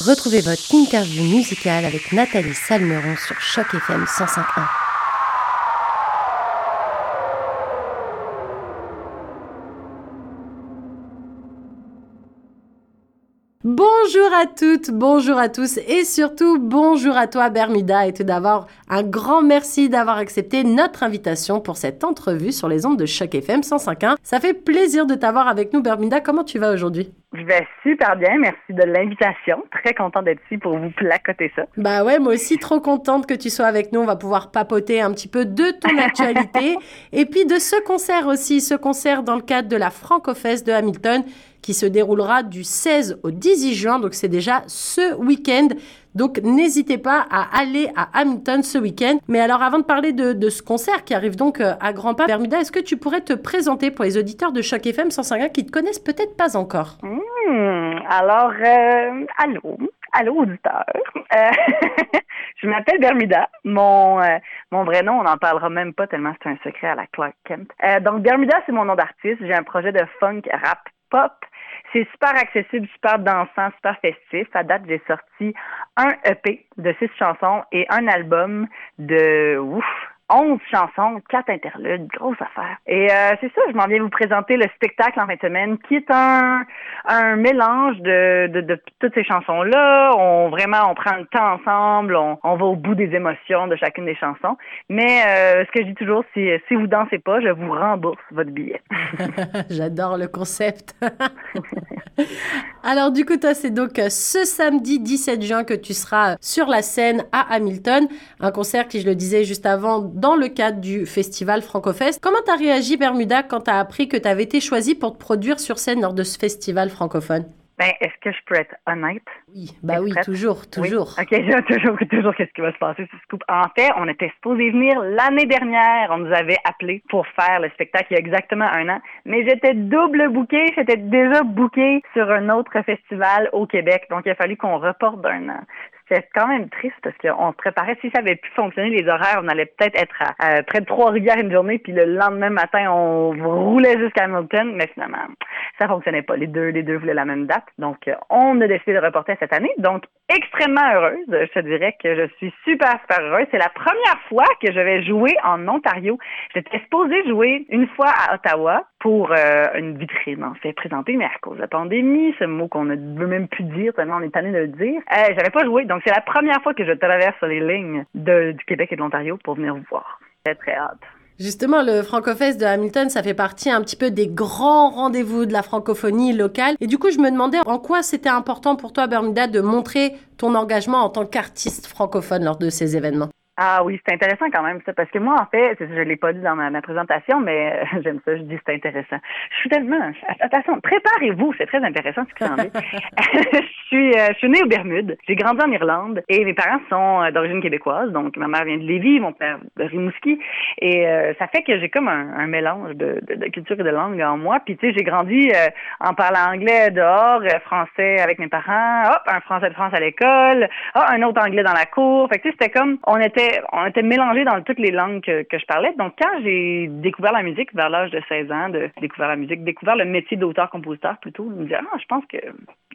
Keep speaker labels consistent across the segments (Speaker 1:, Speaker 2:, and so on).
Speaker 1: Retrouvez votre interview musicale avec Nathalie Salmeron sur Choc FM 105.1. Bonjour à toutes, bonjour à tous et surtout bonjour à toi Bermuda et tout d'abord un grand merci d'avoir accepté notre invitation pour cette entrevue sur les ondes de Choc FM 105.1. Ça fait plaisir de t'avoir avec nous Bermuda, comment tu vas aujourd'hui?
Speaker 2: Je vais super bien, merci de l'invitation. Très content d'être ici pour vous placoter ça.
Speaker 1: Bah ouais, moi aussi trop contente que tu sois avec nous. On va pouvoir papoter un petit peu de ton actualité et puis de ce concert aussi, ce concert dans le cadre de la Francofest de Hamilton qui se déroulera du 16 au 18 juin. Donc c'est déjà ce week-end. Donc n'hésitez pas à aller à Hamilton ce week-end. Mais alors avant de parler de, ce concert qui arrive donc euh, à grands pas, Bermuda, est-ce que tu pourrais te présenter pour les auditeurs de Choc FM 105 qui te connaissent peut-être pas encore?
Speaker 2: Mmh, Alors, euh, allô? Allô, auditeur. Euh, je m'appelle Bermuda. Mon, mon vrai nom, on n'en parlera même pas tellement c'est un secret à la Clark Kent. donc, Bermuda, c'est mon nom d'artiste. J'ai un projet de funk, rap, pop c'est super accessible, super dansant, super festif. À date, j'ai sorti un EP de six chansons et un album de ouf, 11 chansons, quatre interludes, grosse affaire. Et euh, c'est ça, je m'en viens vous présenter le spectacle en fin de semaine, qui est un, un mélange de, de, de toutes ces chansons-là. On vraiment, on prend le temps ensemble, on, on va au bout des émotions de chacune des chansons. Mais euh, ce que je dis toujours, c'est si vous dansez pas, je vous rembourse votre billet.
Speaker 1: J'adore le concept. Alors du coup, toi, c'est donc euh, ce samedi 17 juin que tu seras sur la scène à Hamilton, un concert qui, je le disais juste avant, dans le cadre du festival Francofest. Comment t'as réagi, Bermuda, quand t'as appris que t'avais été choisi pour te produire sur scène lors de ce festival francophone?
Speaker 2: Ben, est-ce que je peux être honnête?
Speaker 1: Oui, bah oui, toujours, toujours.
Speaker 2: OK, toujours, toujours, qu'est-ce qui va se passer sur ce En fait, on était supposé venir l'année dernière. On nous avait appelé pour faire le spectacle il y a exactement un an. Mais j'étais double booké. J'étais déjà booké sur un autre festival au Québec. Donc, il a fallu qu'on reporte d'un an c'est quand même triste parce qu'on se préparait. Si ça avait pu fonctionner, les horaires, on allait peut-être être à, près de Trois-Rivières une journée, puis le lendemain matin, on roulait jusqu'à Hamilton, mais finalement, ça fonctionnait pas. Les deux, les deux voulaient la même date. Donc, on a décidé de reporter cette année. Donc, extrêmement heureuse. Je te dirais que je suis super, super heureuse. C'est la première fois que je vais jouer en Ontario. J'étais supposée jouer une fois à Ottawa pour euh, une vitrine, en fait, présentée, mais à cause de la pandémie, ce mot qu'on ne veut même plus dire, tellement on est tanné de le dire, euh, j'avais pas joué. Donc, c'est la première fois que je traverse les lignes du Québec et de l'Ontario pour venir vous voir. Très, très hâte.
Speaker 1: Justement, le Francofest de Hamilton, ça fait partie un petit peu des grands rendez-vous de la francophonie locale. Et du coup, je me demandais en quoi c'était important pour toi, Bermuda, de montrer ton engagement en tant qu'artiste francophone lors de ces événements?
Speaker 2: Ah oui, c'est intéressant quand même ça, parce que moi, en fait, je l'ai pas dit dans ma, présentation, mais j'aime ça, je dis c'est intéressant. Je suis tellement... Attention, préparez-vous, c'est très intéressant ce qui s'en est. je, suis, euh, je suis née aux Bermudes, j'ai grandi en Irlande, et mes parents sont euh, d'origine québécoise, donc ma mère vient de Lévis, mon père de Rimouski, et euh, ça fait que j'ai comme un, mélange de, culture et de langue en moi, puis tu sais, j'ai grandi en parlant anglais dehors, français avec mes parents, hop, un français de France à l'école, hop, un autre anglais dans la cour, fait que tu sais, c'était comme, on était on était mélangés dans toutes les langues que, je parlais. Donc, quand j'ai découvert la musique vers l'âge de 16 ans, de découvert la musique, découvert le métier d'auteur-compositeur plutôt, je me disais, ah, je pense que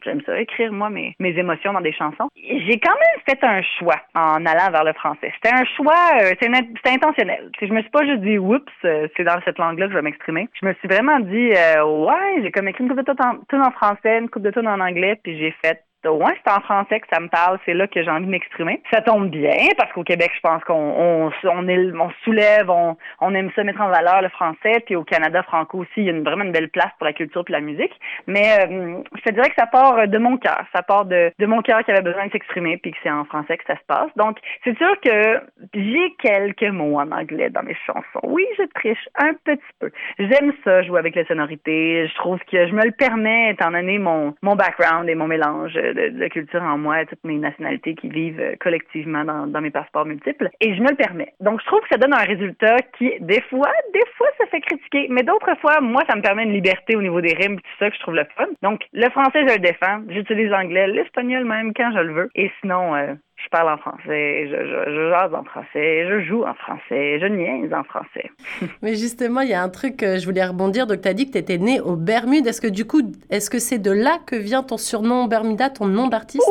Speaker 2: j'aime ça, écrire moi mes, mes émotions dans des chansons. J'ai quand même fait un choix en allant vers le français. C'était un choix, euh, c'était intentionnel. Je me suis pas juste dit, oups, euh, c'est dans cette langue-là que je vais m'exprimer. Je me suis vraiment dit, euh, ouais, j'ai comme écrit une coupe de tout en, français, une coupe de tout en anglais, puis j'ai fait ouais, c'est en français que ça me parle, c'est là que j'ai envie de m'exprimer. Ça tombe bien parce qu'au Québec, je pense qu'on on, on, soulève, on, on aime ça mettre en valeur le français, puis au Canada franco aussi, il y a une, vraiment une belle place pour la culture et la musique. Mais euh, je te dirais que ça part de mon cœur, ça part de, de mon cœur qui avait besoin de s'exprimer, puis que c'est en français que ça se passe. Donc, c'est sûr que j'ai quelques mots en anglais dans mes chansons. Oui, je triche un petit peu. J'aime ça, jouer avec les sonorités. Je trouve que je me le permets, étant donné mon, mon background et mon mélange de, culture en moi, toutes mes nationalités qui vivent euh, collectivement dans, dans, mes passeports multiples. Et je me le permets. Donc, je trouve que ça donne un résultat qui, des fois, des fois, ça fait critiquer. Mais d'autres fois, moi, ça me permet une liberté au niveau des rimes, tout ça, que je trouve le fun. Donc, le français, je le défends. J'utilise l'anglais, l'espagnol même quand je le veux. Et sinon, euh, je parle en français, je, je, je jase en français, je joue en français, je niaise en français.
Speaker 1: Mais justement, il y a un truc que je voulais rebondir. Donc, tu as dit que tu étais né aux Bermudes. Est-ce que du coup, est-ce que c'est de là que vient ton surnom Bermuda, ton nom d'artiste?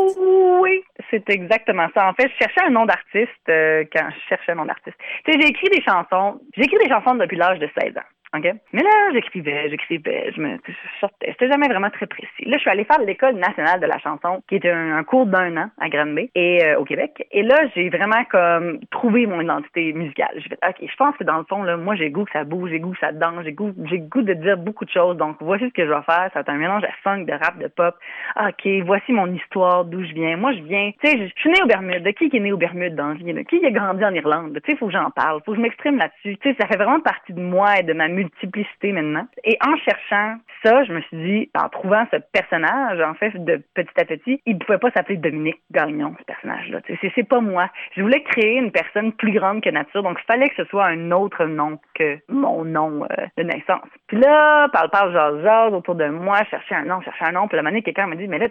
Speaker 2: Oui, c'est exactement ça. En fait, je cherchais un nom d'artiste euh, quand je cherchais un nom d'artiste. Tu sais, j'ai écrit des chansons. J'ai écrit des chansons depuis l'âge de 16 ans. Mais là, j'écrivais, j'écrivais, je me sortais. C'était jamais vraiment très précis. Là, je suis allée faire l'École nationale de la chanson, qui était un, cours d'un an à Granby et euh, au Québec. Et là, j'ai vraiment comme trouvé mon identité musicale. J'ai fait, OK, je pense que dans le fond, moi, j'ai goût que ça bouge, j'ai goût que ça danse, j'ai goût, j'ai goût de dire beaucoup de choses. Donc, voici ce que je vais faire. Ça va être un mélange de funk, de rap, de pop. OK, voici mon histoire, d'où je viens. Moi, je viens, tu sais, je suis née aux Bermudes. De qui est né aux Bermudes dans la vie? Qui a grandi en Irlande? Tu sais, faut que j'en parle. Faut que je m'exprime là-dessus. Tu sais, ça fait vraiment partie de moi et de ma multiplicité maintenant. Et en cherchant ça, je me suis dit, en trouvant ce personnage, en fait, de petit à petit, il ne pouvait pas s'appeler Dominique Gagnon, ce personnage-là. C'est pas moi. Je voulais créer une personne plus grande que nature, donc il fallait que ce soit un autre nom que mon nom euh, de naissance. Puis là, parle, parle, jase, jase autour de moi, chercher un nom, chercher un nom. Puis la manière, quelqu'un m'a dit, mais là,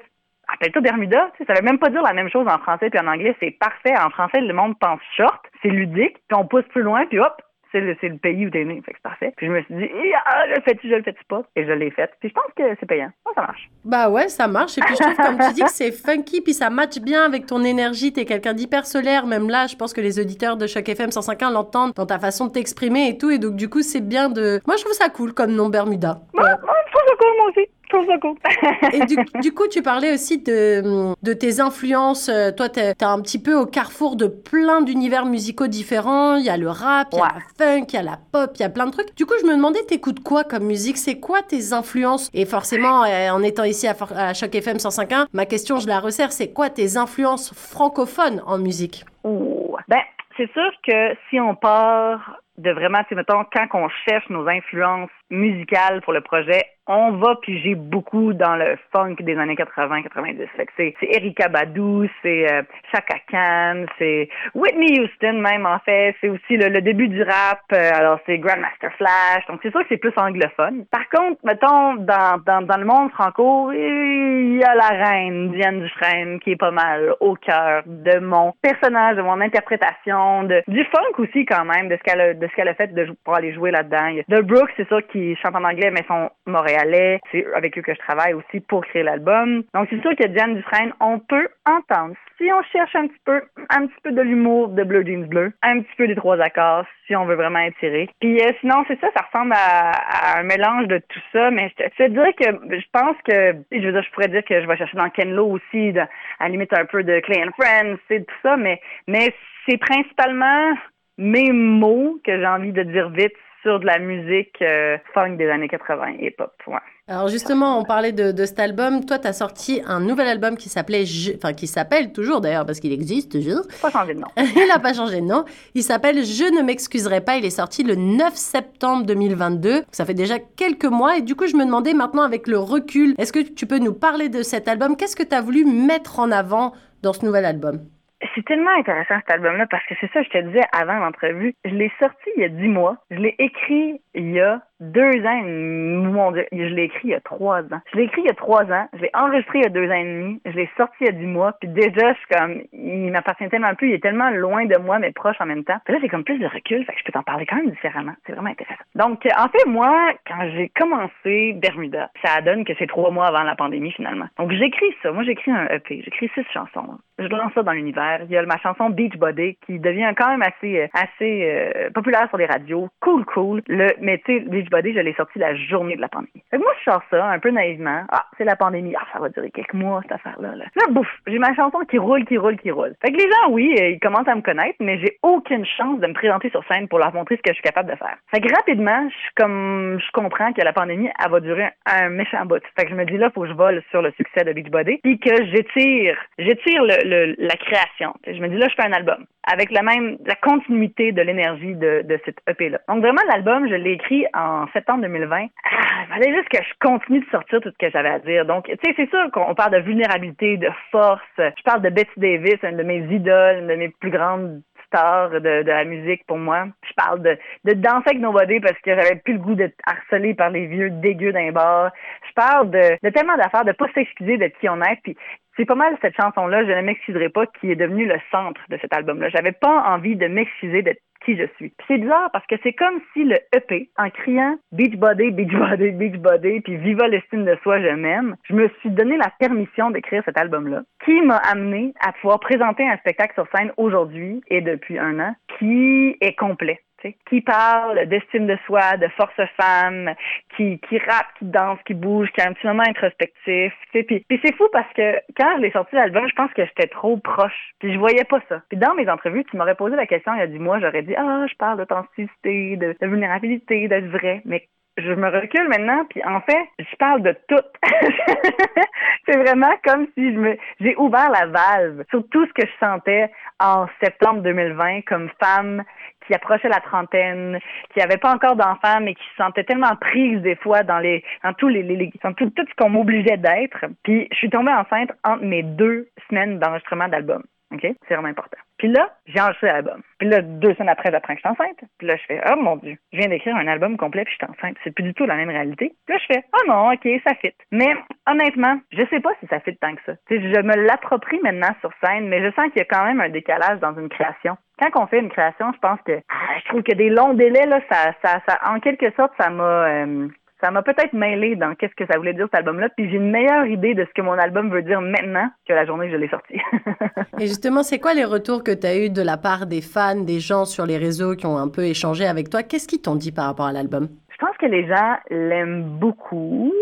Speaker 2: appelle-toi Bermuda. Tu sais, ça veut même pas dire la même chose en français puis en anglais. C'est parfait. En français, le monde pense short, c'est ludique, puis on pousse plus loin, puis hop, c'est le, pays où t'es né. Fait que c'est parfait. Puis je me suis dit, ah, je le fais-tu, je le fais-tu pas? Et je l'ai fait. Puis je pense que c'est payant. ça marche.
Speaker 1: Bah ouais, ça marche. Et puis je trouve, comme tu dis, que c'est funky, puis ça match bien avec ton énergie. T'es quelqu'un d'hyper solaire. Même là, je pense que les auditeurs de Choc FM 105.1 l'entendent dans ta façon de t'exprimer et tout. Et donc, du coup, c'est bien de. Moi, je trouve ça cool comme nom Bermuda.
Speaker 2: Ouais, je trouve ça cool, moi aussi.
Speaker 1: Et du, coup, tu parlais aussi de, de tes influences. Euh, toi, tu es, un petit peu au carrefour de plein d'univers musicaux différents. Il y a le rap, il y a la funk, il y a la pop, il y a plein de trucs. Du coup, je me demandais, t'écoutes quoi comme musique? C'est quoi tes influences? Et forcément, euh, en étant ici à, à Choc FM 105.1, ma question, je la resserre, c'est quoi tes influences francophones en musique?
Speaker 2: Ben, c'est sûr que si on part de vraiment, tu mettons, quand on cherche nos influences musicales pour le projet, on va piger beaucoup dans le funk des années 80-90. c'est, Erika Badu, c'est euh, Chaka Khan, c'est Whitney Houston même en fait. C'est aussi le, début du rap. Euh, alors c'est Grandmaster Flash. Donc c'est sûr que c'est plus anglophone. Par contre, mettons dans, dans, dans le monde franco, il y a la reine Diane Dufresne qui est pas mal au cœur de mon personnage, de mon interprétation, de du funk aussi quand même, de ce qu'elle a, de ce qu'elle a fait de, pour aller jouer là-dedans. De Brooks, c'est sûr qu'il chante en anglais mais son montréalais c'est avec eux que je travaille aussi pour créer l'album. Donc c'est sûr que Diane Dufresne, on peut entendre. Si on cherche un petit peu, un petit peu de l'humour de Bleu Jeans Bleu, un petit peu des trois accords, si on veut vraiment étirer. Puis euh, sinon, c'est ça, ça ressemble à, un mélange de tout ça, mais je te, dirais que je pense que, je veux dire, je pourrais dire que je vais chercher dans Ken Lo aussi, à la limite un peu de Clay and Friends, c'est tout ça, mais, mais c'est principalement mes mots que j'ai envie de dire vite sur de la musique euh, funk des années 80 et pop. Ouais.
Speaker 1: Alors justement, on parlait de, de cet album. Toi, tu as sorti un nouvel album qui s'appelait, enfin qui s'appelle toujours d'ailleurs parce qu'il existe toujours.
Speaker 2: Pas changé de nom.
Speaker 1: il n'a pas changé de nom. Il s'appelle Je ne m'excuserai pas. Il est sorti le 9 septembre 2022. Ça fait déjà quelques mois et du coup, je me demandais maintenant avec le recul, est-ce que tu peux nous parler de cet album? Qu'est-ce que tu as voulu mettre en avant dans ce nouvel album?
Speaker 2: C'est tellement intéressant cet album-là parce que c'est ça, je te disais avant l'entrevue. Je l'ai sorti il y a dix mois. Je l'ai écrit il y a deux ans, mon Dieu, je l'ai écrit il y a trois ans. Je l'ai écrit il y a trois ans, je l'ai enregistré il y a deux ans et demi, je l'ai sorti il y a dix mois, puis déjà, je suis comme, il m'appartient tellement plus, il est tellement loin de moi, mais proche en même temps. Puis là, j'ai comme plus de recul, fait que je peux t'en parler quand même différemment. C'est vraiment intéressant. Donc, en fait, moi, quand j'ai commencé Bermuda, ça donne que c'est trois mois avant la pandémie, finalement. Donc, j'écris ça. Moi, j'écris un EP, j'écris six chansons. Je lance ça dans l'univers. Il y a ma chanson Beach Body qui devient quand même assez, euh, assez euh, populaire sur les radios. Cool, cool. Le, mais tu sais, Beach Je l'ai sorti la journée de la pandémie. Fait que moi, je sors ça un peu naïvement. Ah, c'est la pandémie. Ah, ça va durer quelques mois, cette affaire-là. Là, là bouf, j'ai ma chanson qui roule, qui roule, qui roule. Fait que les gens, oui, euh, ils commencent à me connaître, mais j'ai aucune chance de me présenter sur scène pour leur montrer ce que je suis capable de faire. Fait que rapidement, je comme, je comprends que la pandémie, elle va durer un méchant bout. Fait que je me dis là, faut que je vole sur le succès de Beachbody, puis que j'étire, j'étire la création. Je me dis là, je fais un album avec la même, la continuité de l'énergie de, de cette EP-là. Donc vraiment, l'album, je l'ai écrit en septembre 2020. Ah, il fallait juste que je continue de sortir tout ce que j'avais à dire. Donc, tu sais, c'est sûr qu'on parle de vulnérabilité, de force. Je parle de Betty Davis, une de mes idoles, une de mes plus grandes stars de, de la musique pour moi. Je parle de, de danser avec Nobody parce que j'avais plus le goût d'être harcelé par les vieux dégueux d'un bar. Je parle de, de tellement d'affaires, de pas s'excuser d'être qui on est. Puis c'est pas mal cette chanson-là, je ne m'excuserai pas, qui est devenue le centre de cet album-là. J'avais pas envie de m'excuser d'être c'est bizarre parce que c'est comme si le EP, en criant Beach Body, Beach Body, Beach Body, puis Viva l'estime de soi, je m'aime, je me suis donné la permission d'écrire cet album-là, qui m'a amené à pouvoir présenter un spectacle sur scène aujourd'hui et depuis un an, qui est complet qui parle d'estime de soi, de force femme, qui, qui rappe, qui danse, qui bouge, qui a un petit moment introspectif. Puis, puis c'est fou parce que quand je l'ai sorti l'album, je pense que j'étais trop proche. Puis je voyais pas ça. Puis dans mes entrevues, tu m'aurais posé la question il y a du mois, j'aurais dit Ah, je parle d'authenticité, de, de vulnérabilité, d'être vrai. Mais je me recule maintenant, puis en fait, je parle de tout. c'est vraiment comme si je me, j'ai ouvert la valve sur tout ce que je sentais en septembre 2020 comme femme qui approchait la trentaine, qui avait pas encore d'enfants, mais qui se sentait tellement prise des fois dans les, dans tous les, les dans tout, tout ce qu'on m'obligeait d'être. Puis je suis tombée enceinte entre mes deux semaines d'enregistrement d'album. OK? C'est vraiment important. Puis là, j'ai enregistré l'album. Puis là, deux semaines après, j'apprends que je suis enceinte. Puis là, je fais, oh mon Dieu, je viens d'écrire un album complet puis je suis enceinte. C'est plus du tout la même réalité. Puis là, je fais, oh non, OK, ça fit. Mais honnêtement, je sais pas si ça fit tant que ça. je me l'approprie maintenant sur scène, mais je sens qu'il y a quand même un décalage dans une création. Quand on fait une création, je pense que ah, je trouve que des longs délais, là, ça, ça, ça en quelque sorte, ça m'a euh, ça m'a peut-être mêlé dans qu'est-ce que ça voulait dire cet album-là, puis j'ai une meilleure idée de ce que mon album veut dire maintenant que la journée que je l'ai sorti.
Speaker 1: Et justement, c'est quoi les retours que tu as eu de la part des fans, des gens sur les réseaux qui ont un peu échangé avec toi? Qu'est-ce qu'ils t'ont dit par rapport à l'album?
Speaker 2: Je pense que les gens l'aiment beaucoup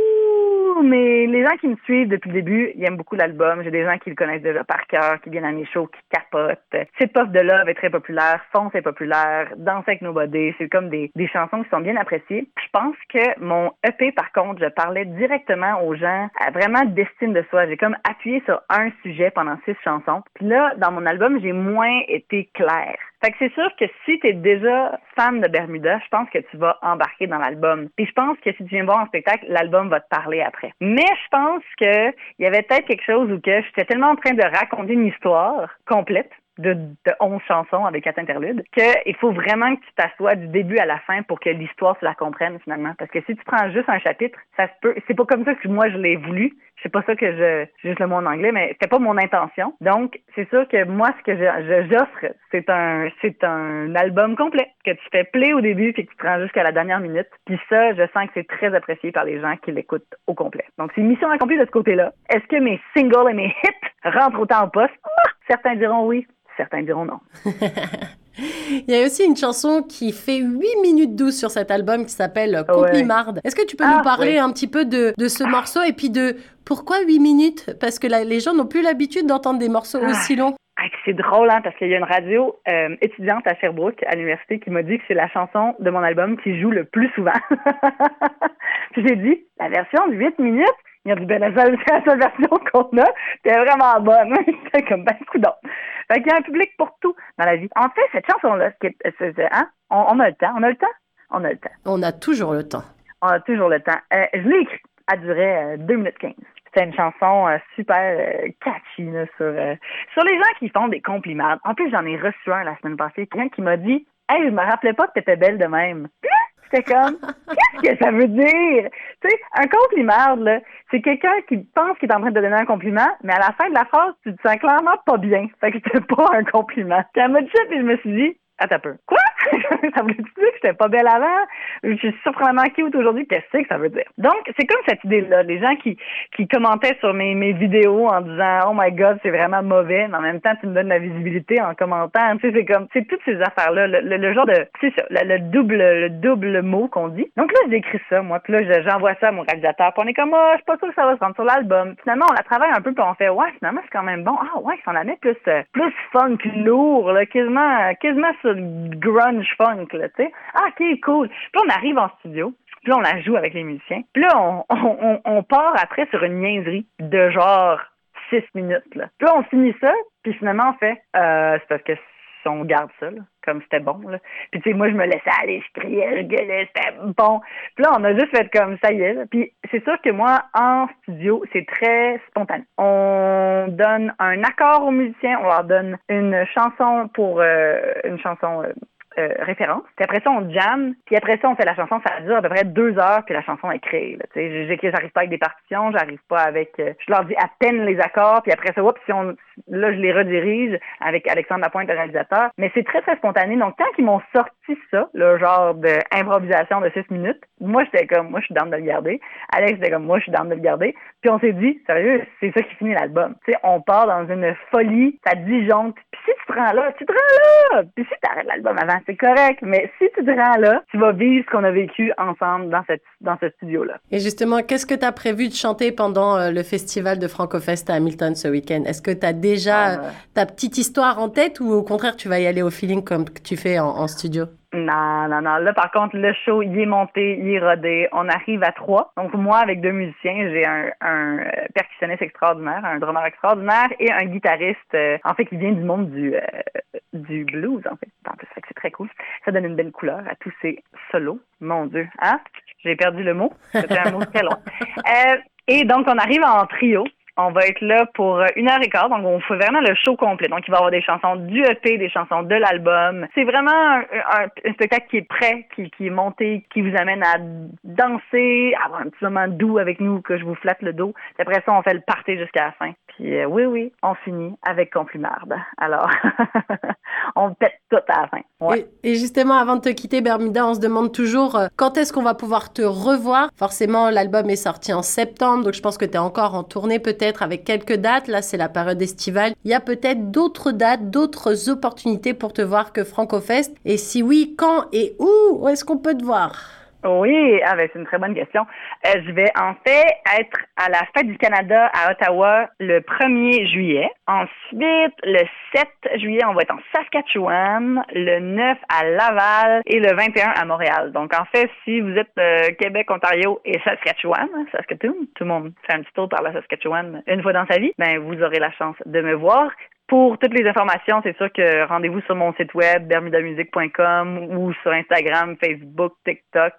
Speaker 2: mais les gens qui me suivent depuis le début, ils aiment beaucoup l'album. J'ai des gens qui le connaissent déjà par cœur, qui viennent à mes shows, qui capotent. C'est Puff de Love est très populaire, Fonce est populaire, Danse avec Nobody, c'est comme des, des chansons qui sont bien appréciées. Je pense que mon EP, par contre, je parlais directement aux gens, à vraiment d'estime de soi. J'ai comme appuyé sur un sujet pendant six chansons. Puis là, dans mon album, j'ai moins été claire. Fait que c'est sûr que si tu es déjà fan de Bermuda, je pense que tu vas embarquer dans l'album. Puis je pense que si tu viens voir un spectacle, l'album va te parler Mais je pense que il y avait peut-être quelque chose où que j'étais tellement en train de raconter une histoire complète de, de 11 chansons avec quatre interludes, qu'il faut vraiment que tu t'assoies du début à la fin pour que l'histoire se la comprenne finalement. Parce que si tu prends juste un chapitre, ça se peut. C'est pas comme ça que moi je l'ai voulu. C'est pas ça que je, juste le mot en anglais, mais c'était pas mon intention. Donc, c'est sûr que moi, ce que j'offre, c'est un, c'est un album complet que tu fais play au début puis que tu prends jusqu'à la dernière minute. Puis ça, je sens que c'est très apprécié par les gens qui l'écoutent au complet. Donc, c'est mission accomplie de ce côté-là. Est-ce que mes singles et mes hits rentrent autant en poste? Ah! Certains diront oui, certains diront non.
Speaker 1: Il y a aussi une chanson qui fait 8 minutes 12 sur cet album qui s'appelle Complimarde. Est-ce que tu peux nous ah, parler un petit peu de, de ce morceau et puis de pourquoi 8 minutes? Parce que les gens n'ont plus l'habitude d'entendre des morceaux ah. aussi longs.
Speaker 2: Ah, c'est drôle, hein, parce qu'il y a une radio euh, étudiante à Sherbrooke, à l'université, qui m'a dit que c'est la chanson de mon album qui joue le plus souvent. J'ai dit, la version de 8 minutes, il a dit, ben, la seule, la seule version qu'on a, c'est vraiment bonne. c'est comme, ben, coudon. Fait qu'il y a un public pour tout dans la vie. En fait, cette chanson-là, hein, on, on, a le temps, on a le temps, on a le temps.
Speaker 1: On a toujours le temps.
Speaker 2: On a toujours le temps. Euh, je l'ai écrit, elle durait 2 minutes 15. C'était une chanson euh, super euh, catchy là, sur, sur les gens qui font des compliments. En plus, j'en ai reçu un la semaine passée. Quelqu'un qui m'a dit Hey, je me rappelais pas que t'étais belle de même. C'était comme, qu'est-ce que ça veut dire? Tu sais, un compliment, là, c'est quelqu'un qui pense qu'il est en train de te donner un compliment, mais à la fin de la phrase, tu te sens clairement pas bien. Fait que c'était pas un compliment. Puis elle m'a dit ça, puis je me suis dit, Attends un peu. Quoi? ça voulait dire que j'étais pas belle avant? Je suis surprenamment cute aujourd'hui. Qu'est-ce que ça veut dire? Donc, c'est comme cette idée-là. Les gens qui, qui commentaient sur mes, mes vidéos en disant, oh my god, c'est vraiment mauvais, mais en même temps, tu me donnes la visibilité en commentant. Tu sais, c'est comme, c'est toutes ces affaires-là. Le, genre de, c'est ça, le, double, le double mot qu'on dit. Donc là, je décris ça, moi. Puis là, j'envoie ça à mon réalisateur. Puis on est comme, oh, je suis pas sûr que ça va se rendre sur l'album. Finalement, on la travaille un peu, puis on fait, ouais, finalement, c'est quand même bon. Ah, ouais, ça en a mis plus, euh, plus funk, lourd, là, quasiment, quasiment sur grunge funk, là, tu sais. Ah, ok, cool. Puis on arrive en studio. Puis on la joue avec les musiciens. Puis là, on, on, on part après sur une niaiserie de genre six minutes. Là. Puis là, on finit ça, puis finalement, on fait euh, c'est parce que on garde ça, là, comme c'était bon. Là. Puis tu sais, moi, je me laissais aller, je criais, je gueulais, c'était bon. Puis là, on a juste fait comme ça y est. Là. Puis c'est sûr que moi, en studio, c'est très spontané. On donne un accord aux musiciens, on leur donne une chanson pour euh, une chanson euh, euh, référence. Puis après ça, on jam. Puis après ça, on fait la chanson. Ça dure à peu près deux heures, puis la chanson est créée. J'arrive pas avec des partitions, j'arrive pas avec... Euh, je leur dis à peine les accords, puis après ça, oups, si on, là, je les redirige avec Alexandre Lapointe, le réalisateur. Mais c'est très, très spontané. Donc, quand ils m'ont sorti ça, le genre d'improvisation de six minutes, moi, j'étais comme, moi, je suis dans de le garder. Alex était comme, moi, je suis dans de le garder. Puis on s'est dit, sérieux, c'est ça qui finit l'album. Tu sais, on part dans une folie, ça disjoncte. Puis si tu te rends là, tu te rends là. Puis si tu arrêtes l'album avant, c'est correct. Mais si tu te rends là, tu vas vivre ce qu'on a vécu ensemble dans cette dans ce studio-là.
Speaker 1: Et justement, qu'est-ce que tu as prévu de chanter pendant euh, le festival de Francofest à Hamilton ce week-end? Est-ce que tu as déjà ah, ta petite histoire en tête ou au contraire, tu vas y aller au feeling comme tu fais en studio?
Speaker 2: Non, non, non. Là, par contre, le show, il est monté, il est rodé. On arrive à trois. Donc, moi, avec deux musiciens, j'ai un, un euh, percussionniste extraordinaire, un drummer extraordinaire et un guitariste, euh, en fait, qui vient du monde du, euh, du blues, en fait. C'est très cool. Ça donne une belle couleur à tous ces solos. Mon Dieu. Hein? J'ai perdu le mot. C'était un mot très long. et donc, on arrive en trio. On va être là pour euh, une heure et quart, donc on fait vraiment le show complet. Donc il va y avoir des chansons du EP, des chansons de l'album. C'est vraiment un, spectacle qui est prêt, qui, est monté, qui vous amène à danser, à avoir un petit moment doux avec nous, que je vous flatte le dos. après ça, on fait le party jusqu'à la fin. Puis euh, oui, oui, on finit avec Complumarde. Alors, on pète tout à la fin.
Speaker 1: Ouais. Et, justement, avant de te quitter, Bermuda, on se demande toujours euh, quand est-ce qu'on va pouvoir te revoir? Forcément, l'album est sorti en septembre, donc je pense que tu es encore en tournée peut-être avec quelques dates. Là, c'est la période estivale. Il y a peut-être d'autres dates, d'autres opportunités pour te voir que FrancoFest. Et si oui, quand et où, où est-ce qu'on peut te voir?
Speaker 2: Oui, ah ben, c'est une très bonne question. Euh, je vais en fait être à la Fête du Canada à Ottawa le 1er juillet. Ensuite, le 7 juillet, on va être en Saskatchewan, le 9 à Laval et le 21 à Montréal. Donc en fait, si vous êtes euh, Québec, Ontario et Saskatchewan, Saskatoon, tout le monde fait un petit tour par la Saskatchewan une fois dans sa vie, ben vous aurez la chance de me voir. Pour toutes les informations, c'est sûr que rendez-vous sur mon site web bermudamusique.com ou sur Instagram, Facebook, TikTok.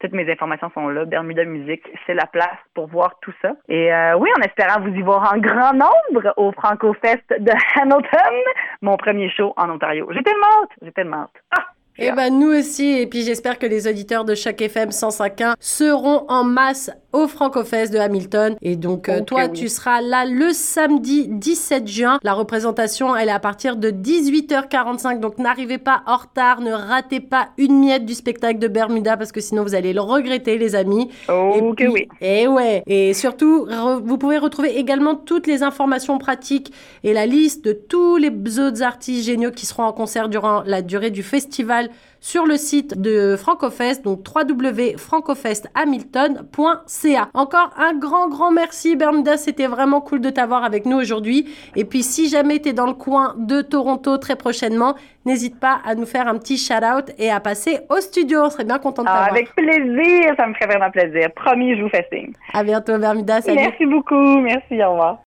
Speaker 2: Toutes mes informations sont là. Bermuda Musique, c'est la place pour voir tout ça. Et euh, oui, en espérant vous y voir en grand nombre au Franco-Fest de Hamilton, mon premier show en Ontario. J'ai tellement hâte, j'ai tellement hâte. Ah!
Speaker 1: Et eh ben nous aussi, et puis j'espère que les auditeurs de chaque FM 105.1 seront en masse au Francofest de Hamilton. Et donc euh, toi, tu seras là le samedi 17 juin. La représentation, elle est à partir de 18h45, donc n'arrivez pas en retard, ne ratez pas une miette du spectacle de Bermuda parce que sinon vous allez le regretter, les amis.
Speaker 2: Oh que oui.
Speaker 1: Et ouais. Et surtout, vous pouvez retrouver également toutes les informations pratiques et la liste de tous les autres artistes géniaux qui seront en concert durant la durée du festival sur le site de Francofest, donc www.francofesthamilton.ca. Encore un grand, grand merci Bermuda, c'était vraiment cool de t'avoir avec nous aujourd'hui. Et puis si jamais tu es dans le coin de Toronto très prochainement, n'hésite pas à nous faire un petit shout-out et à passer au studio. On serait bien content de ah, t'avoir.
Speaker 2: avec plaisir, ça me ferait vraiment plaisir. Promis, je vous fais signe.
Speaker 1: À bientôt Bermuda, salut.
Speaker 2: Merci beaucoup, merci, au revoir.